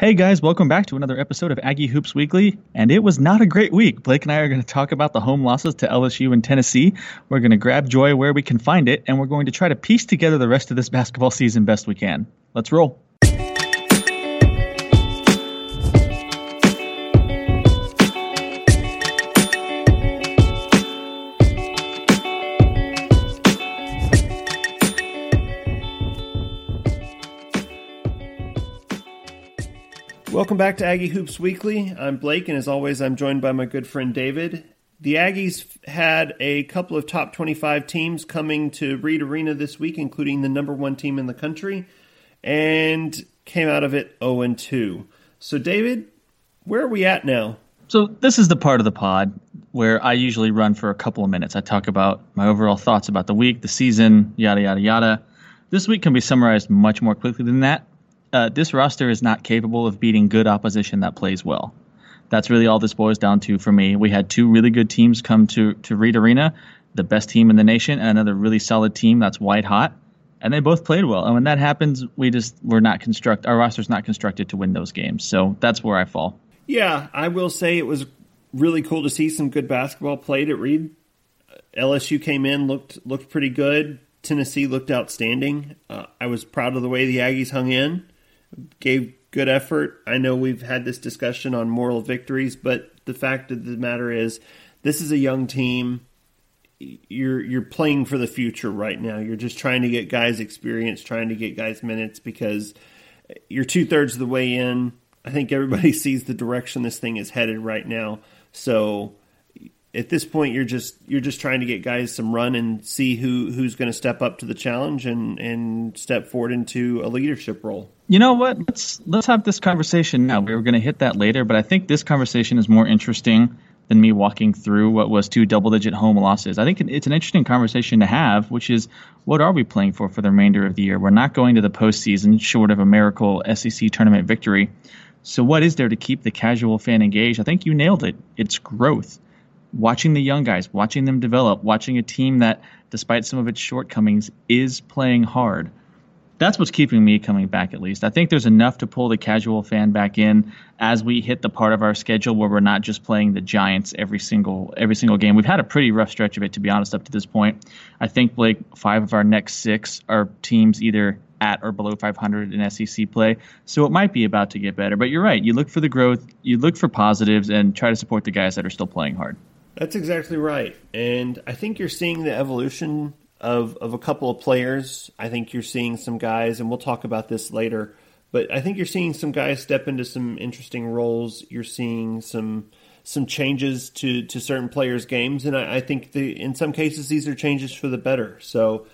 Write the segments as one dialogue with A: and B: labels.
A: Hey guys, welcome back to another episode of Aggie Hoops Weekly. And it was not a great week. Blake and I are going to talk about the home losses to LSU and Tennessee. We're going to grab joy where we can find it, and we're going to try to piece together the rest of this basketball season best we can. Let's roll.
B: Welcome back to Aggie Hoops Weekly. I'm Blake, and as always, I'm joined by my good friend David. The Aggies had a couple of top 25 teams coming to Reed Arena this week, including the number one team in the country, and came out of it 0 2. So, David, where are we at now?
A: So, this is the part of the pod where I usually run for a couple of minutes. I talk about my overall thoughts about the week, the season, yada, yada, yada. This week can be summarized much more quickly than that uh, this roster is not capable of beating good opposition that plays well. That's really all this boils down to for me. We had two really good teams come to to Reed Arena, the best team in the nation, and another really solid team that's white hot, and they both played well. And when that happens, we just we're not construct our roster's not constructed to win those games. So that's where I fall.
B: Yeah, I will say it was really cool to see some good basketball played at Reed. LSU came in looked looked pretty good. Tennessee looked outstanding. Uh, I was proud of the way the Aggies hung in gave good effort. I know we've had this discussion on moral victories, but the fact of the matter is, this is a young team. You're you're playing for the future right now. You're just trying to get guys experience, trying to get guys minutes because you're two thirds of the way in. I think everybody sees the direction this thing is headed right now. So at this point you're just you're just trying to get guys some run and see who who's going to step up to the challenge and and step forward into a leadership role.
A: You know what? Let's let's have this conversation now. We were going to hit that later, but I think this conversation is more interesting than me walking through what was two double-digit home losses. I think it's an interesting conversation to have, which is what are we playing for for the remainder of the year? We're not going to the postseason short of a miracle SEC tournament victory. So what is there to keep the casual fan engaged? I think you nailed it. It's growth watching the young guys, watching them develop, watching a team that, despite some of its shortcomings, is playing hard. That's what's keeping me coming back, at least. I think there's enough to pull the casual fan back in as we hit the part of our schedule where we're not just playing the Giants every single every single game. We've had a pretty rough stretch of it, to be honest, up to this point. I think like five of our next six are teams either at or below 500 in SEC play. So it might be about to get better. But you're right. You look for the growth, you look for positives, and try to support the guys that are still playing hard.
B: That's exactly right. And I think you're seeing the evolution of, of a couple of players. I think you're seeing some guys, and we'll talk about this later, but I think you're seeing some guys step into some interesting roles. You're seeing some some changes to, to certain players' games, and I, I think the, in some cases these are changes for the better. So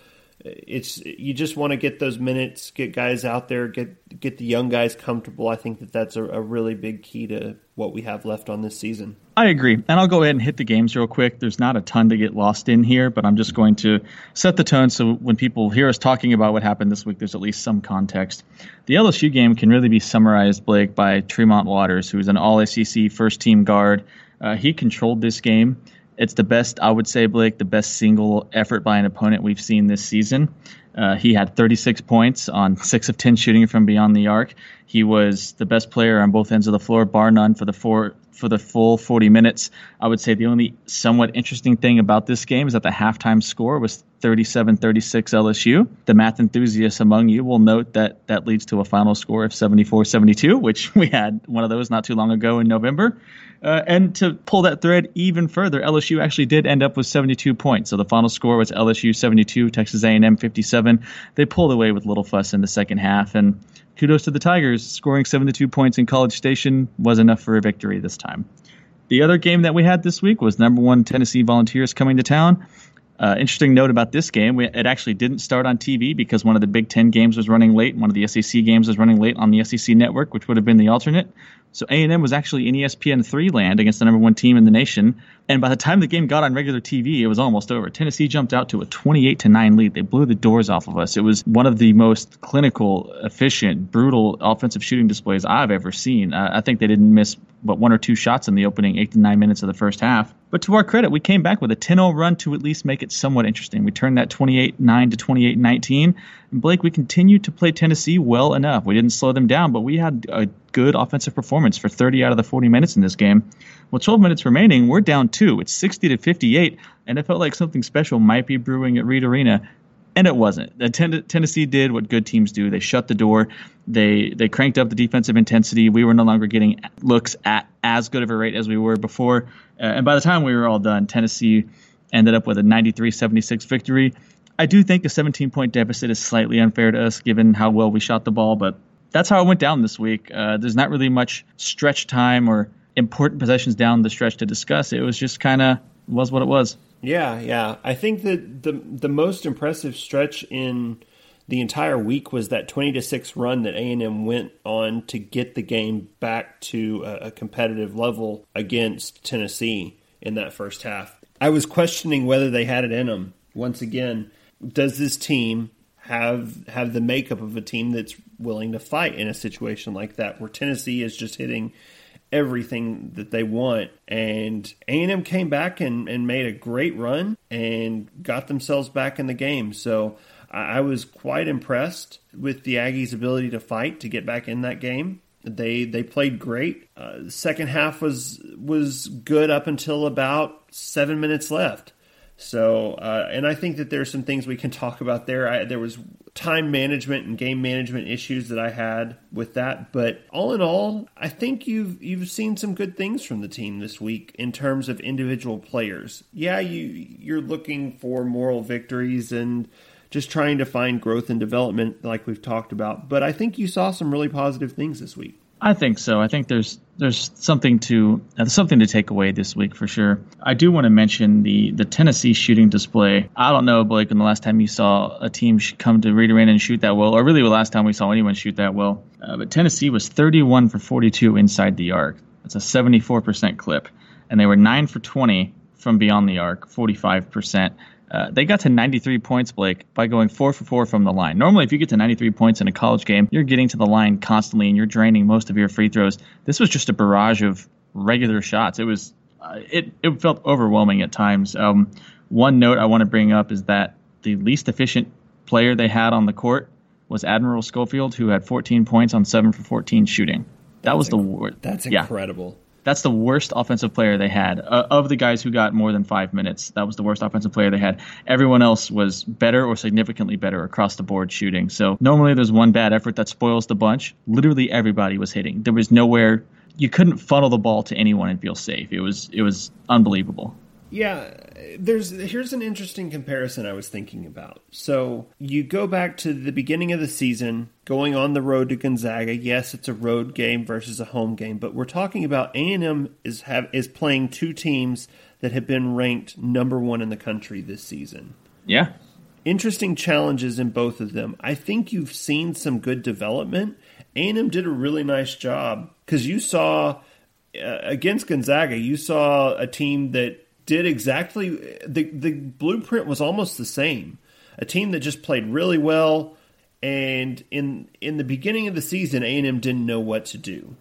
B: it's you just want to get those minutes, get guys out there, get get the young guys comfortable. I think that that's a, a, really big key to what we have left on this season.
A: I agree, and I'll go ahead and hit the games real quick. There's not a ton to get lost in here, but I'm just going to set the tone so when people hear us talking about what happened this week, there's at least some context. The LSU game can really be summarized, Blake, by Tremont Waters, who's an All SEC first team guard. Uh, he controlled this game. It's the best, I would say, Blake, the best single effort by an opponent we've seen this season. Uh, he had 36 points on 6 of 10 shooting from beyond the arc. He was the best player on both ends of the floor, bar none, for the four for the full 40 minutes. I would say the only somewhat interesting thing about this game is that the halftime score was 37 36 LSU. The math enthusiasts among you will note that that leads to a final score of 74 72, which we had one of those not too long ago in November. Uh, and to pull that thread even further, LSU actually did end up with 72 points. So the final score was LSU 72, Texas A&M 57. They pulled away with little fuss in the second half, and kudos to the Tigers. Scoring 72 points in College Station was enough for a victory this time. The other game that we had this week was number one Tennessee Volunteers coming to town. Uh, interesting note about this game: we, it actually didn't start on TV because one of the Big Ten games was running late. One of the SEC games was running late on the SEC network, which would have been the alternate. So A&M was actually in ESPN three land against the number one team in the nation. And by the time the game got on regular TV, it was almost over. Tennessee jumped out to a 28 to nine lead. They blew the doors off of us. It was one of the most clinical, efficient, brutal offensive shooting displays I've ever seen. I think they didn't miss but one or two shots in the opening eight to nine minutes of the first half. But to our credit, we came back with a 10 0 run to at least make it somewhat interesting. We turned that 28 9 to 28 19. And Blake, we continued to play Tennessee well enough. We didn't slow them down, but we had a good offensive performance for 30 out of the 40 minutes in this game. With 12 minutes remaining, we're down two. It's 60 to 58, and it felt like something special might be brewing at Reed Arena and it wasn't. Tennessee did what good teams do. They shut the door. They they cranked up the defensive intensity. We were no longer getting looks at as good of a rate as we were before. Uh, and by the time we were all done, Tennessee ended up with a 93-76 victory. I do think a 17 point deficit is slightly unfair to us given how well we shot the ball, but that's how it went down this week. Uh, there's not really much stretch time or important possessions down the stretch to discuss. It was just kind of was what it was.
B: Yeah, yeah. I think that the the most impressive stretch in the entire week was that 20 to 6 run that A&M went on to get the game back to a, a competitive level against Tennessee in that first half. I was questioning whether they had it in them. Once again, does this team have have the makeup of a team that's willing to fight in a situation like that where Tennessee is just hitting everything that they want. And A&M came back and, and made a great run and got themselves back in the game. So I, I was quite impressed with the Aggies' ability to fight to get back in that game. They they played great. Uh, second half was was good up until about seven minutes left. So, uh, and I think that there's some things we can talk about there. I, there was time management and game management issues that I had with that, but all in all, I think you've you've seen some good things from the team this week in terms of individual players. Yeah, you you're looking for moral victories and just trying to find growth and development like we've talked about, but I think you saw some really positive things this week.
A: I think so. I think there's there's something to uh, something to take away this week for sure. I do want to mention the the Tennessee shooting display. I don't know, Blake, when the last time you saw a team come to Arena and shoot that well, or really the last time we saw anyone shoot that well. Uh, but Tennessee was 31 for 42 inside the arc. That's a 74% clip, and they were nine for 20 from beyond the arc, 45%. Uh, they got to 93 points, Blake, by going four for four from the line. Normally, if you get to 93 points in a college game, you're getting to the line constantly and you're draining most of your free throws. This was just a barrage of regular shots. It was, uh, it it felt overwhelming at times. Um, one note I want to bring up is that the least efficient player they had on the court was Admiral Schofield, who had 14 points on seven for 14 shooting. That that's was the
B: worst. That's incredible.
A: That's the worst offensive player they had. Uh, of the guys who got more than five minutes, that was the worst offensive player they had. Everyone else was better or significantly better across the board shooting. So normally there's one bad effort that spoils the bunch. Literally everybody was hitting. There was nowhere you couldn't funnel the ball to anyone and feel safe. It was it was unbelievable.
B: Yeah, there's here's an interesting comparison I was thinking about. So you go back to the beginning of the season, going on the road to Gonzaga. Yes, it's a road game versus a home game, but we're talking about A and M is have is playing two teams that have been ranked number one in the country this season.
A: Yeah,
B: interesting challenges in both of them. I think you've seen some good development. A and M did a really nice job because you saw. Uh, against Gonzaga, you saw a team that did exactly the the blueprint was almost the same. A team that just played really well, and in in the beginning of the season, A and M didn't know what to do.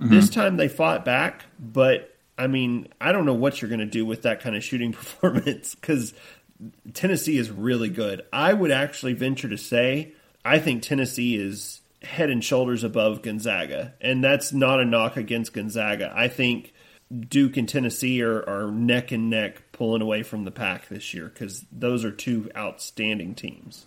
B: Mm-hmm. This time they fought back, but I mean, I don't know what you're going to do with that kind of shooting performance because Tennessee is really good. I would actually venture to say I think Tennessee is head and shoulders above Gonzaga, and that's not a knock against Gonzaga. I think Duke and Tennessee are, are neck and neck pulling away from the pack this year because those are two outstanding teams.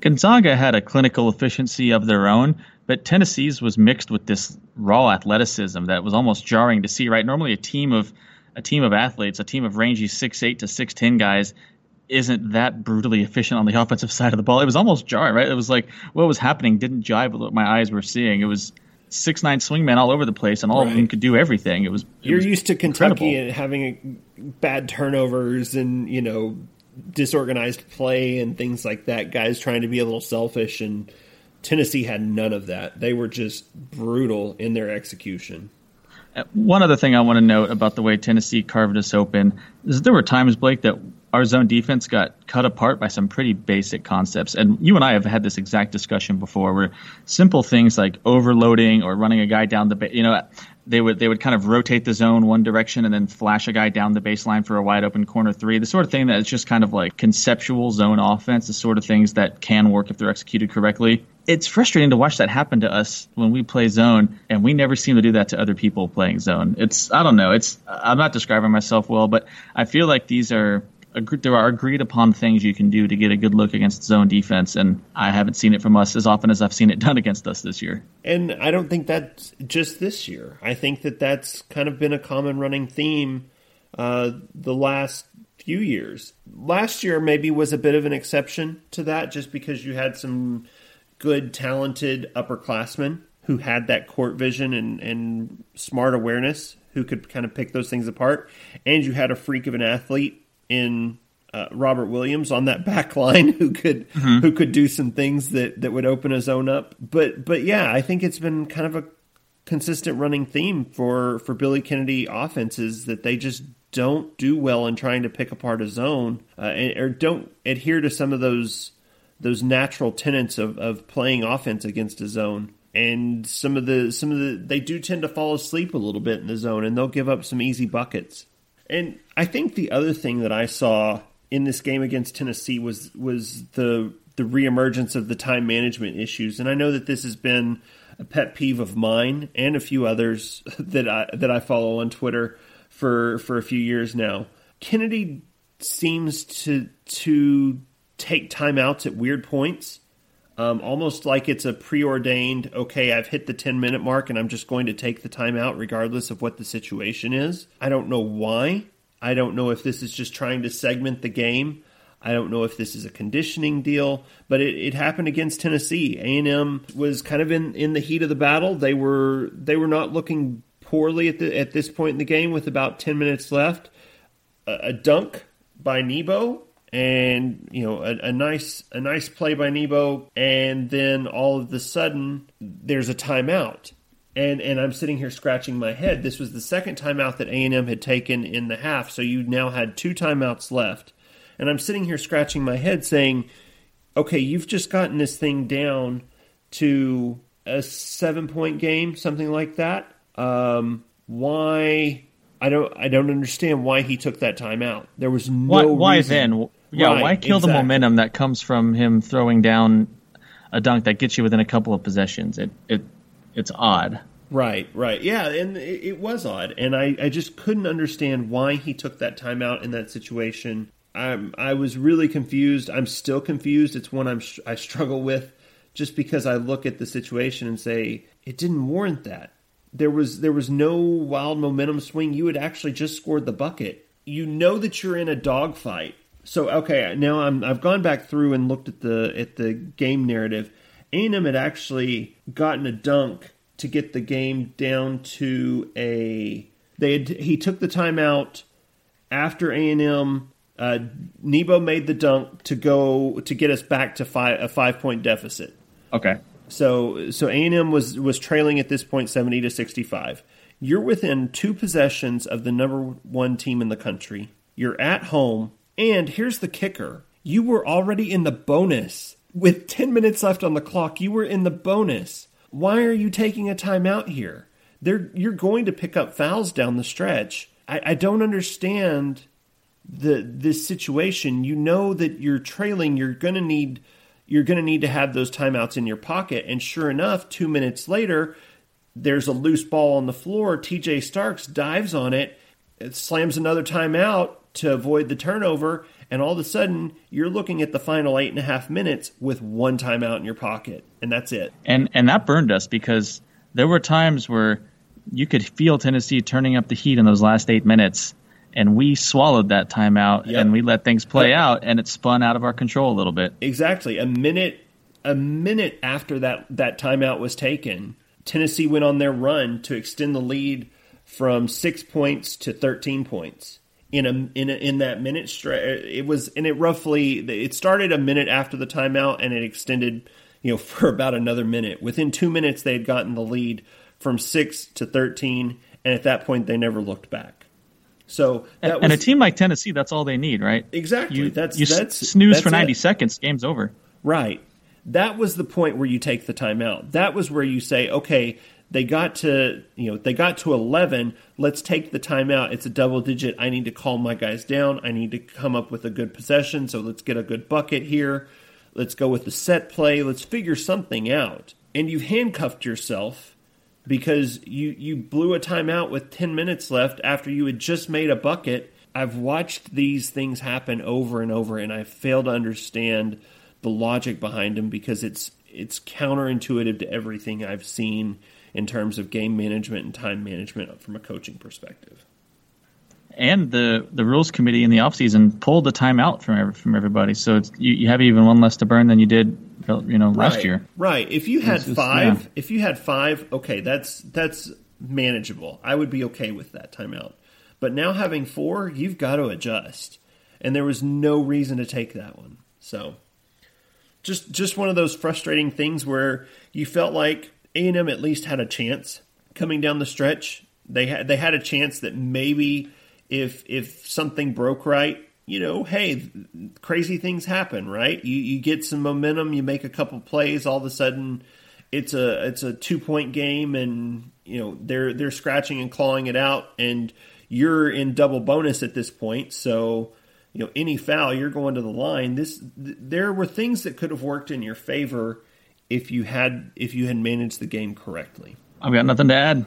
A: Gonzaga had a clinical efficiency of their own, but Tennessee's was mixed with this raw athleticism that was almost jarring to see. Right, normally a team of a team of athletes, a team of rangy six eight to six ten guys, isn't that brutally efficient on the offensive side of the ball. It was almost jarring, right? It was like what was happening didn't jive with what my eyes were seeing. It was six nine swingmen all over the place, and all right. of them could do everything. It was. It
B: You're
A: was
B: used to Kentucky incredible. and having bad turnovers and you know disorganized play and things like that. Guys trying to be a little selfish, and Tennessee had none of that. They were just brutal in their execution.
A: Uh, one other thing I want to note about the way Tennessee carved us open is there were times, Blake, that our zone defense got cut apart by some pretty basic concepts. And you and I have had this exact discussion before where simple things like overloading or running a guy down the, you know, they would they would kind of rotate the zone one direction and then flash a guy down the baseline for a wide open corner three. The sort of thing that is just kind of like conceptual zone offense, the sort of things that can work if they're executed correctly. It's frustrating to watch that happen to us when we play zone, and we never seem to do that to other people playing zone. It's I don't know. It's I'm not describing myself well, but I feel like these are there are agreed upon things you can do to get a good look against zone defense, and I haven't seen it from us as often as I've seen it done against us this year.
B: And I don't think that's just this year. I think that that's kind of been a common running theme uh, the last few years. Last year maybe was a bit of an exception to that, just because you had some good, talented upperclassmen who had that court vision and, and smart awareness who could kind of pick those things apart. And you had a freak of an athlete in uh, Robert Williams on that back line who could mm-hmm. who could do some things that that would open a zone up. But but yeah, I think it's been kind of a consistent running theme for for Billy Kennedy offenses that they just don't do well in trying to pick apart a zone uh, or don't adhere to some of those those natural tenets of, of playing offense against a zone and some of the some of the they do tend to fall asleep a little bit in the zone and they'll give up some easy buckets and I think the other thing that I saw in this game against Tennessee was was the the reemergence of the time management issues. And I know that this has been a pet peeve of mine and a few others that I that I follow on Twitter for for a few years now. Kennedy seems to to take timeouts at weird points um, almost like it's a preordained, okay, I've hit the 10 minute mark and I'm just going to take the timeout regardless of what the situation is. I don't know why. I don't know if this is just trying to segment the game. I don't know if this is a conditioning deal, but it, it happened against Tennessee. A&M was kind of in, in the heat of the battle. They were they were not looking poorly at the, at this point in the game with about 10 minutes left. A, a dunk by Nebo and you know a, a, nice a nice play by Nebo, and then all of the sudden there's a timeout, and and I'm sitting here scratching my head. This was the second timeout that A and M had taken in the half, so you now had two timeouts left, and I'm sitting here scratching my head saying, okay, you've just gotten this thing down to a seven point game, something like that. Um, why? I don't. I don't understand why he took that timeout. There was no.
A: Why, why then? Yeah, right, why kill exactly. the momentum that comes from him throwing down a dunk that gets you within a couple of possessions? It it it's odd.
B: Right, right. Yeah, and it, it was odd. And I, I just couldn't understand why he took that timeout in that situation. I'm, I was really confused. I'm still confused. It's one I'm, I struggle with just because I look at the situation and say, it didn't warrant that. There was, there was no wild momentum swing. You had actually just scored the bucket. You know that you're in a dogfight so okay, now I'm I've gone back through and looked at the at the game narrative. A&M had actually gotten a dunk to get the game down to a they had he took the timeout after A&M uh, Nebo made the dunk to go to get us back to five, a five point deficit.
A: Okay.
B: So so A&M was was trailing at this point 70 to 65. You're within two possessions of the number 1 team in the country. You're at home and here's the kicker you were already in the bonus. With 10 minutes left on the clock, you were in the bonus. Why are you taking a timeout here? They're, you're going to pick up fouls down the stretch. I, I don't understand the this situation. You know that you're trailing. You're to need you're to need to have those timeouts in your pocket. And sure enough, two minutes later, there's a loose ball on the floor. TJ Starks dives on it, it slams another timeout, to avoid the turnover, and all of a sudden you're looking at the final eight and a half minutes with one timeout in your pocket, and that's it.
A: And and that burned us because there were times where you could feel Tennessee turning up the heat in those last eight minutes, and we swallowed that timeout yep. and we let things play but, out, and it spun out of our control a little bit.
B: Exactly, a minute a minute after that that timeout was taken, Tennessee went on their run to extend the lead from six points to thirteen points in a in a, in that minute stretch. It was and it roughly it started a minute after the timeout and it extended you know for about another minute. Within two minutes, they had gotten the lead from six to thirteen, and at that point, they never looked back. So
A: and, was, and, a team like Tennessee, that's all they need, right?
B: Exactly.
A: You,
B: that's
A: you
B: that's
A: snooze
B: that's
A: for ninety
B: it.
A: seconds, game's over.
B: Right. That was the point where you take the timeout. That was where you say, okay, they got to you know they got to 11 let's take the timeout it's a double digit. I need to calm my guys down. I need to come up with a good possession. So let's get a good bucket here. Let's go with the set play. Let's figure something out. And you've handcuffed yourself because you you blew a timeout with 10 minutes left after you had just made a bucket. I've watched these things happen over and over and i fail to understand the logic behind them because it's it's counterintuitive to everything i've seen in terms of game management and time management from a coaching perspective.
A: And the, the rules committee in the offseason pulled the timeout from every, from everybody, so you, you have even one less to burn than you did, you know, last
B: right.
A: year.
B: Right. If you had five, yeah. if you had five, okay, that's that's manageable. I would be okay with that timeout. But now having four, you've got to adjust, and there was no reason to take that one. So, just just one of those frustrating things where you felt like a&M at least had a chance coming down the stretch. They had they had a chance that maybe if if something broke right, you know, hey, crazy things happen, right? You you get some momentum, you make a couple plays, all of a sudden it's a it's a two point game, and you know they're they're scratching and clawing it out, and you're in double bonus at this point. So you know any foul, you're going to the line. This th- there were things that could have worked in your favor if you had if you had managed the game correctly.
A: I've got nothing to add.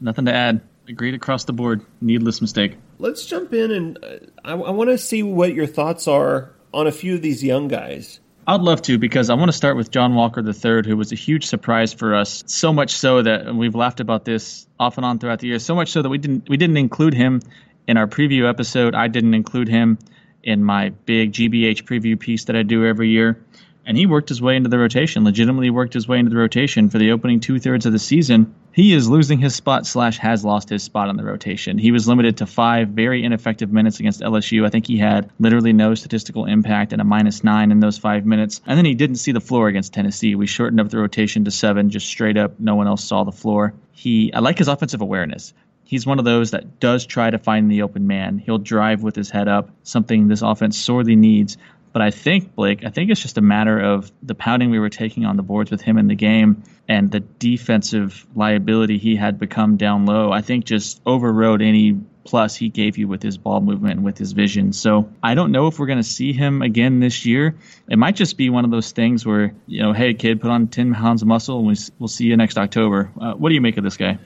A: Nothing to add. Agreed across the board. Needless mistake.
B: Let's jump in and uh, I, I want to see what your thoughts are on a few of these young guys.
A: I'd love to because I want to start with John Walker III, who was a huge surprise for us. So much so that we've laughed about this off and on throughout the year. So much so that we didn't we didn't include him in our preview episode. I didn't include him in my big GBH preview piece that I do every year and he worked his way into the rotation, legitimately worked his way into the rotation for the opening two thirds of the season. He is losing his spot slash has lost his spot on the rotation. He was limited to five very ineffective minutes against LSU. I think he had literally no statistical impact and a minus nine in those five minutes. And then he didn't see the floor against Tennessee. We shortened up the rotation to seven, just straight up. No one else saw the floor. He, I like his offensive awareness he's one of those that does try to find the open man. He'll drive with his head up, something this offense sorely needs. But I think, Blake, I think it's just a matter of the pounding we were taking on the boards with him in the game and the defensive liability he had become down low. I think just overrode any plus he gave you with his ball movement and with his vision. So I don't know if we're going to see him again this year. It might just be one of those things where, you know, hey, kid, put on 10 pounds of muscle and we'll see you next October. Uh, what do you make of this guy?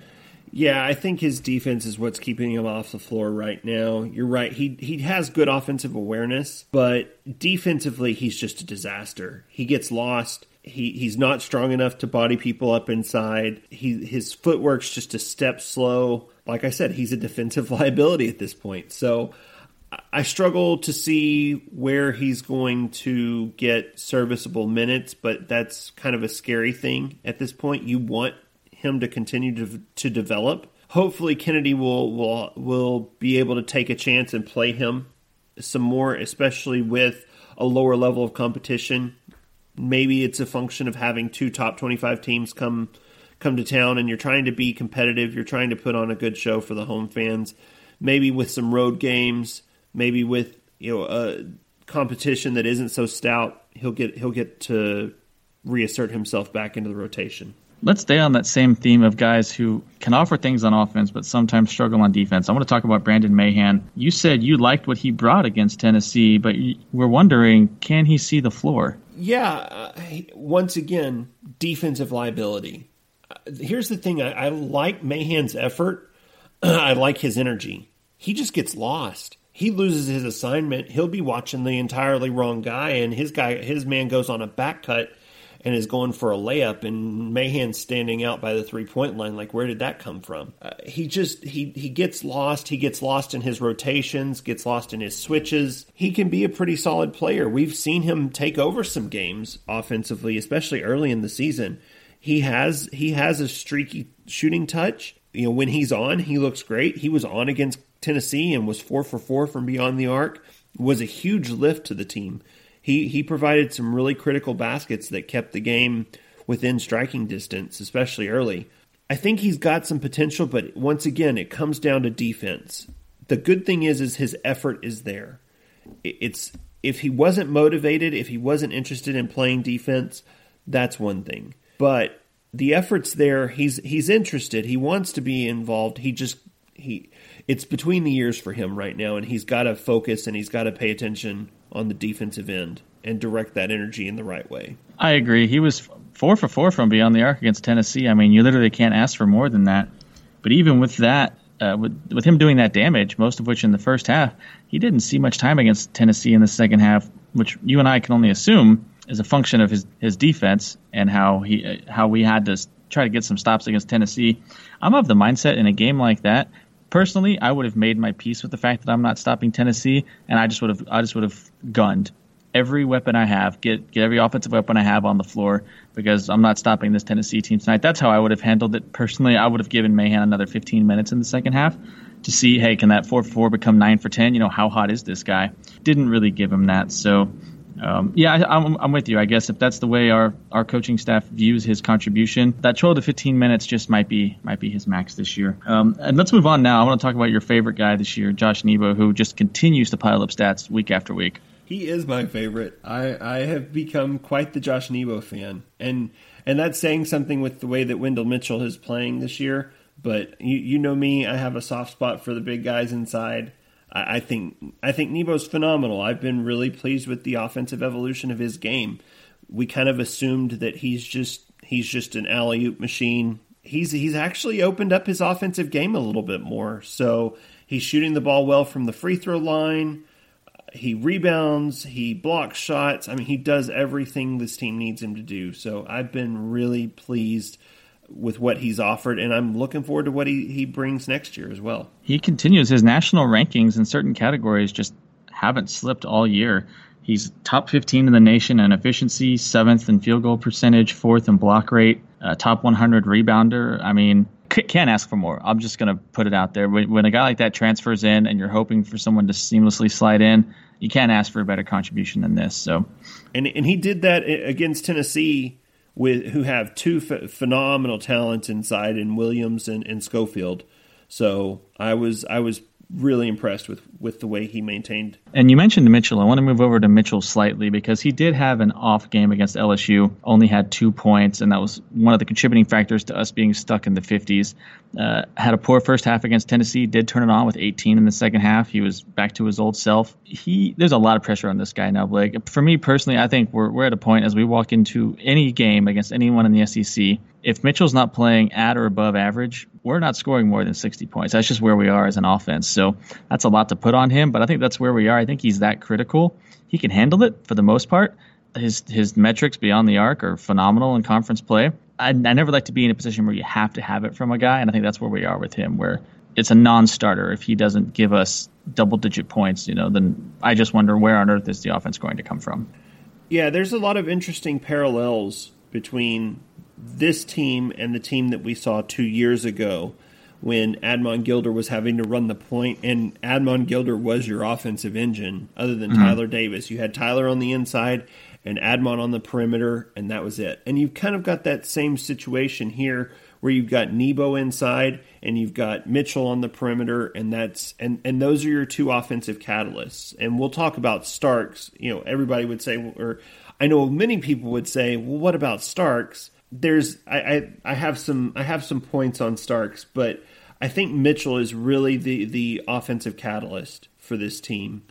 B: Yeah, I think his defense is what's keeping him off the floor right now. You're right. He he has good offensive awareness, but defensively he's just a disaster. He gets lost. He he's not strong enough to body people up inside. He his footwork's just a step slow. Like I said, he's a defensive liability at this point. So I struggle to see where he's going to get serviceable minutes, but that's kind of a scary thing at this point. You want him to continue to, to develop. Hopefully, Kennedy will will will be able to take a chance and play him some more, especially with a lower level of competition. Maybe it's a function of having two top twenty five teams come come to town, and you're trying to be competitive. You're trying to put on a good show for the home fans. Maybe with some road games, maybe with you know a competition that isn't so stout, he'll get he'll get to reassert himself back into the rotation
A: let's stay on that same theme of guys who can offer things on offense but sometimes struggle on defense. I want to talk about Brandon Mahan. You said you liked what he brought against Tennessee, but we're wondering can he see the floor?
B: Yeah, uh, once again, defensive liability. Uh, here's the thing I, I like Mahan's effort, I like his energy. He just gets lost. He loses his assignment. He'll be watching the entirely wrong guy, and his guy, his man goes on a back cut and is going for a layup, and Mahan standing out by the three point line. Like, where did that come from? Uh, he just he he gets lost. He gets lost in his rotations, gets lost in his switches. He can be a pretty solid player. We've seen him take over some games offensively, especially early in the season. He has he has a streaky shooting touch. You know, when he's on, he looks great. He was on against Tennessee and was four for four from beyond the arc. Was a huge lift to the team he he provided some really critical baskets that kept the game within striking distance, especially early. I think he's got some potential, but once again, it comes down to defense. The good thing is, is his effort is there. It's if he wasn't motivated, if he wasn't interested in playing defense, that's one thing. But the effort's there. He's he's interested. He wants to be involved. He just he it's between the years for him right now, and he's got to focus and he's got to pay attention on the defensive end and direct that energy in the right way.
A: I agree. He was four for four from beyond the arc against Tennessee. I mean, you literally can't ask for more than that. But even with that, uh, with, with him doing that damage, most of which in the first half, he didn't see much time against Tennessee in the second half, which you and I can only assume is a function of his, his defense and how he uh, how we had to try to get some stops against Tennessee. I'm of the mindset in a game like that. Personally, I would have made my peace with the fact that I'm not stopping Tennessee, and I just would have I just would have gunned every weapon I have, get get every offensive weapon I have on the floor because I'm not stopping this Tennessee team tonight. That's how I would have handled it personally. I would have given Mahan another 15 minutes in the second half to see, hey, can that four for four become nine for 10? You know, how hot is this guy? Didn't really give him that. So, um, yeah, I, I'm, I'm with you. I guess if that's the way our, our coaching staff views his contribution, that 12 to 15 minutes just might be might be his max this year. Um, and let's move on now. I want to talk about your favorite guy this year, Josh Nebo, who just continues to pile up stats week after week.
B: He is my favorite. I, I have become quite the Josh Nebo fan, and and that's saying something with the way that Wendell Mitchell is playing this year. But you you know me, I have a soft spot for the big guys inside. I, I think I think Nebo's phenomenal. I've been really pleased with the offensive evolution of his game. We kind of assumed that he's just he's just an alley oop machine. He's he's actually opened up his offensive game a little bit more. So he's shooting the ball well from the free throw line he rebounds, he blocks shots. I mean, he does everything this team needs him to do. So I've been really pleased with what he's offered, and I'm looking forward to what he, he brings next year as well.
A: He continues his national rankings in certain categories just haven't slipped all year. He's top 15 in the nation in efficiency, seventh in field goal percentage, fourth in block rate, uh, top 100 rebounder. I mean, can't ask for more. I'm just going to put it out there. When, when, a guy like that transfers in and you're hoping for someone to seamlessly slide in, you can't ask for a better contribution than this. So,
B: and and he did that against Tennessee, with who have two ph- phenomenal talents inside in Williams and, and Schofield. So I was I was really impressed with with the way he maintained.
A: And you mentioned Mitchell. I want to move over to Mitchell slightly because he did have an off game against LSU. Only had two points, and that was one of the contributing factors to us being stuck in the 50s. Uh, had a poor first half against Tennessee. Did turn it on with 18 in the second half. He was back to his old self. He there's a lot of pressure on this guy now, Blake. For me personally, I think we're we're at a point as we walk into any game against anyone in the SEC if Mitchell's not playing at or above average, we're not scoring more than 60 points. That's just where we are as an offense. So that's a lot to put on him, but I think that's where we are. I think he's that critical. He can handle it for the most part. His his metrics beyond the arc are phenomenal in conference play. I, I never like to be in a position where you have to have it from a guy, and I think that's where we are with him, where it's a non-starter if he doesn't give us double-digit points. You know, then I just wonder where on earth is the offense going to come from.
B: Yeah, there's a lot of interesting parallels between this team and the team that we saw two years ago when Admon Gilder was having to run the point, and Admon Gilder was your offensive engine, other than mm-hmm. Tyler Davis. You had Tyler on the inside and Admon on the perimeter, and that was it. And you've kind of got that same situation here where you've got Nebo inside and you've got Mitchell on the perimeter, and that's and and those are your two offensive catalysts. And we'll talk about Starks. You know, everybody would say, or I know many people would say, well, what about Starks? There's I, I, I have some I have some points on Starks, but I think Mitchell is really the the offensive catalyst for this team.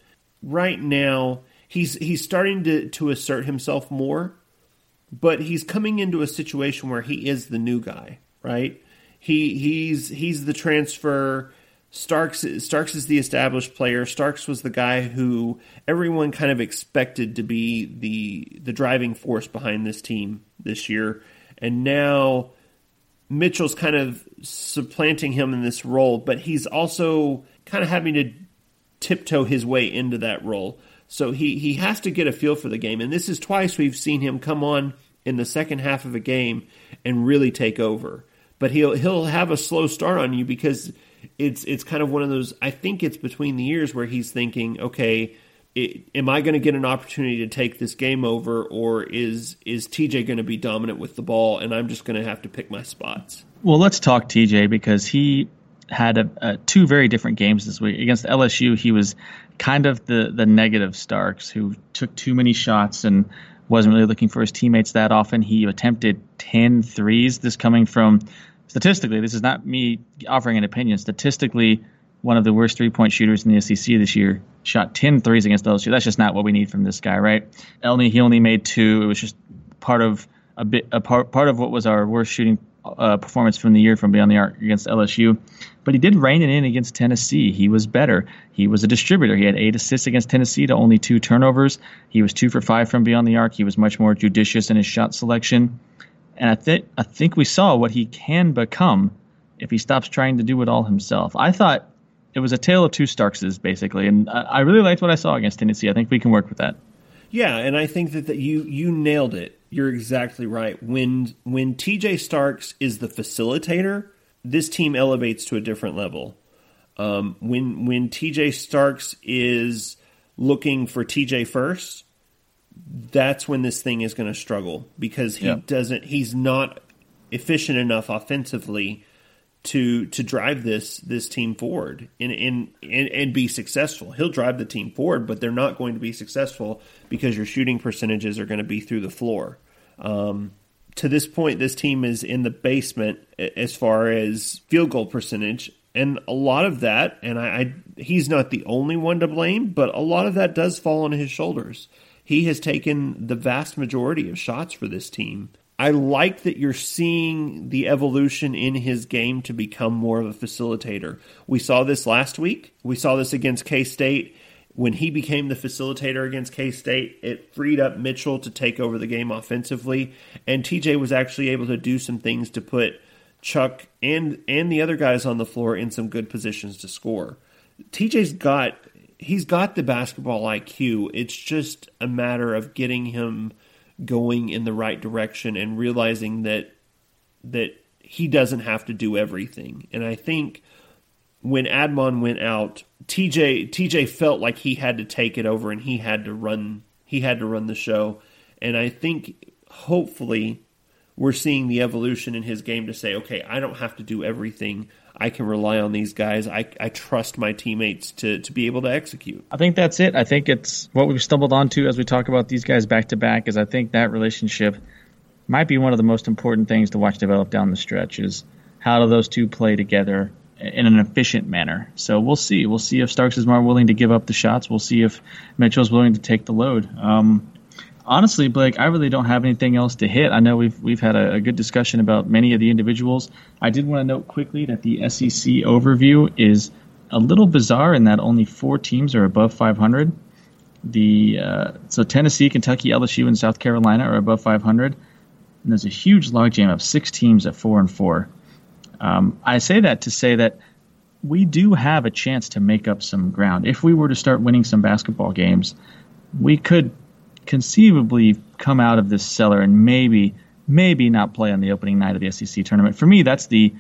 B: Right now, he's he's starting to, to assert himself more, but he's coming into a situation where he is the new guy, right? He he's he's the transfer. Starks Starks is the established player. Starks was the guy who everyone kind of expected to be the the driving force behind this team this year and now Mitchell's kind of supplanting him in this role, but he's also kind of having to tiptoe his way into that role. So he, he has to get a feel for the game. And this is twice we've seen him come on in the second half of a game and really take over. But he'll he'll have a slow start on you because it's it's kind of one of those I think it's between the years where he's thinking, okay, am I going to get an opportunity to take this game over, or is is TJ going to be dominant with the ball, and I'm just going to have to pick my spots?
A: Well, let's talk TJ because he had a, a, two very different games this week. Against LSU, he was kind of the the negative Starks who took too many shots and wasn't really looking for his teammates that often. He attempted 10 threes. This coming from statistically, this is not me offering an opinion. Statistically, one of the worst three point shooters in the SEC this year. Shot 10 threes against LSU. That's just not what we need from this guy, right? Elney, he only made two. It was just part of a bit a part part of what was our worst shooting uh, performance from the year from beyond the arc against LSU. But he did rein it in against Tennessee. He was better. He was a distributor. He had eight assists against Tennessee to only two turnovers. He was two for five from beyond the arc. He was much more judicious in his shot selection. And I think I think we saw what he can become if he stops trying to do it all himself. I thought it was a tale of two Starkses basically, and I, I really liked what I saw against Tennessee. I think we can work with that.
B: Yeah, and I think that, that you you nailed it. You're exactly right. When when TJ Starks is the facilitator, this team elevates to a different level. Um, when when TJ Starks is looking for TJ first, that's when this thing is going to struggle because he yeah. doesn't. He's not efficient enough offensively to to drive this this team forward and, and and and be successful. He'll drive the team forward, but they're not going to be successful because your shooting percentages are going to be through the floor. Um, to this point, this team is in the basement as far as field goal percentage, and a lot of that, and I, I he's not the only one to blame, but a lot of that does fall on his shoulders. He has taken the vast majority of shots for this team. I like that you're seeing the evolution in his game to become more of a facilitator. We saw this last week. We saw this against K State. When he became the facilitator against K State, it freed up Mitchell to take over the game offensively. And TJ was actually able to do some things to put Chuck and and the other guys on the floor in some good positions to score. TJ's got he's got the basketball IQ. It's just a matter of getting him going in the right direction and realizing that that he doesn't have to do everything. And I think when Admon went out, TJ TJ felt like he had to take it over and he had to run he had to run the show. And I think hopefully we're seeing the evolution in his game to say, okay, I don't have to do everything. I can rely on these guys. I, I trust my teammates to, to be able to execute.
A: I think that's it. I think it's what we've stumbled onto as we talk about these guys back to back is I think that relationship might be one of the most important things to watch develop down the stretch is how do those two play together in an efficient manner. So we'll see. We'll see if Starks is more willing to give up the shots. We'll see if Mitchell's willing to take the load. Um, honestly, Blake, I really don't have anything else to hit. I know we've we've had a, a good discussion about many of the individuals. I did want to note quickly that the SEC overview is a little bizarre in that only four teams are above 500. The uh, so Tennessee, Kentucky, LSU, and South Carolina are above 500, and there's a huge logjam of six teams at four and four. Um, I say that to say that we do have a chance to make up some ground if we were to start winning some basketball games. We could conceivably come out of this cellar and maybe maybe not play on the opening night of the SEC tournament. For me, that's the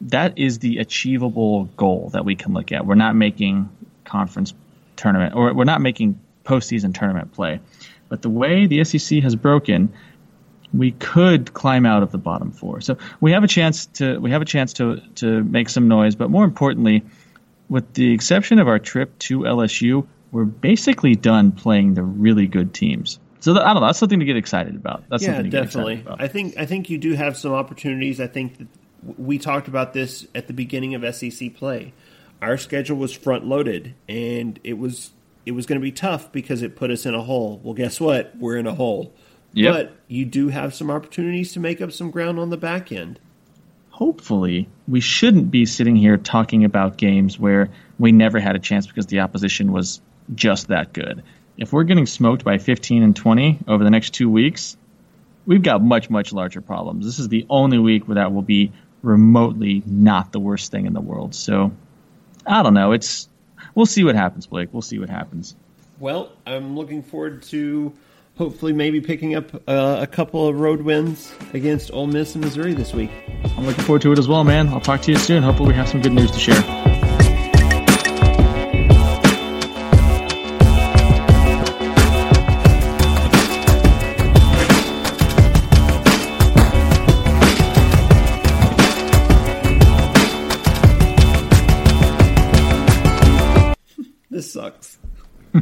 A: that is the achievable goal that we can look at. We're not making conference tournament or we're not making postseason tournament play. But the way the SEC has broken, we could climb out of the bottom four. So we have a chance to we have a chance to to make some noise. But more importantly, with the exception of our trip to LSU, we're basically done playing the really good teams. So I don't know. That's something to get excited about. That's
B: yeah, definitely. I think I think you do have some opportunities. I think that we talked about this at the beginning of SEC play. Our schedule was front loaded, and it was it was going to be tough because it put us in a hole. Well, guess what? We're in a hole. Yep. But you do have some opportunities to make up some ground on the back end.
A: Hopefully, we shouldn't be sitting here talking about games where we never had a chance because the opposition was just that good. If we're getting smoked by 15 and 20 over the next two weeks, we've got much, much larger problems. This is the only week where that will be remotely not the worst thing in the world. So I don't know. It's we'll see what happens, Blake. We'll see what happens.
B: Well, I'm looking forward to hopefully maybe picking up uh, a couple of road wins against Ole Miss and Missouri this week.
A: I'm looking forward to it as well, man. I'll talk to you soon. Hopefully, we have some good news to share.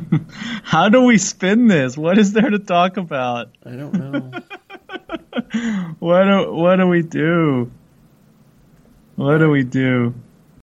A: How do we spin this? What is there to talk about?
B: I don't know.
A: what do what do we do? What do we do?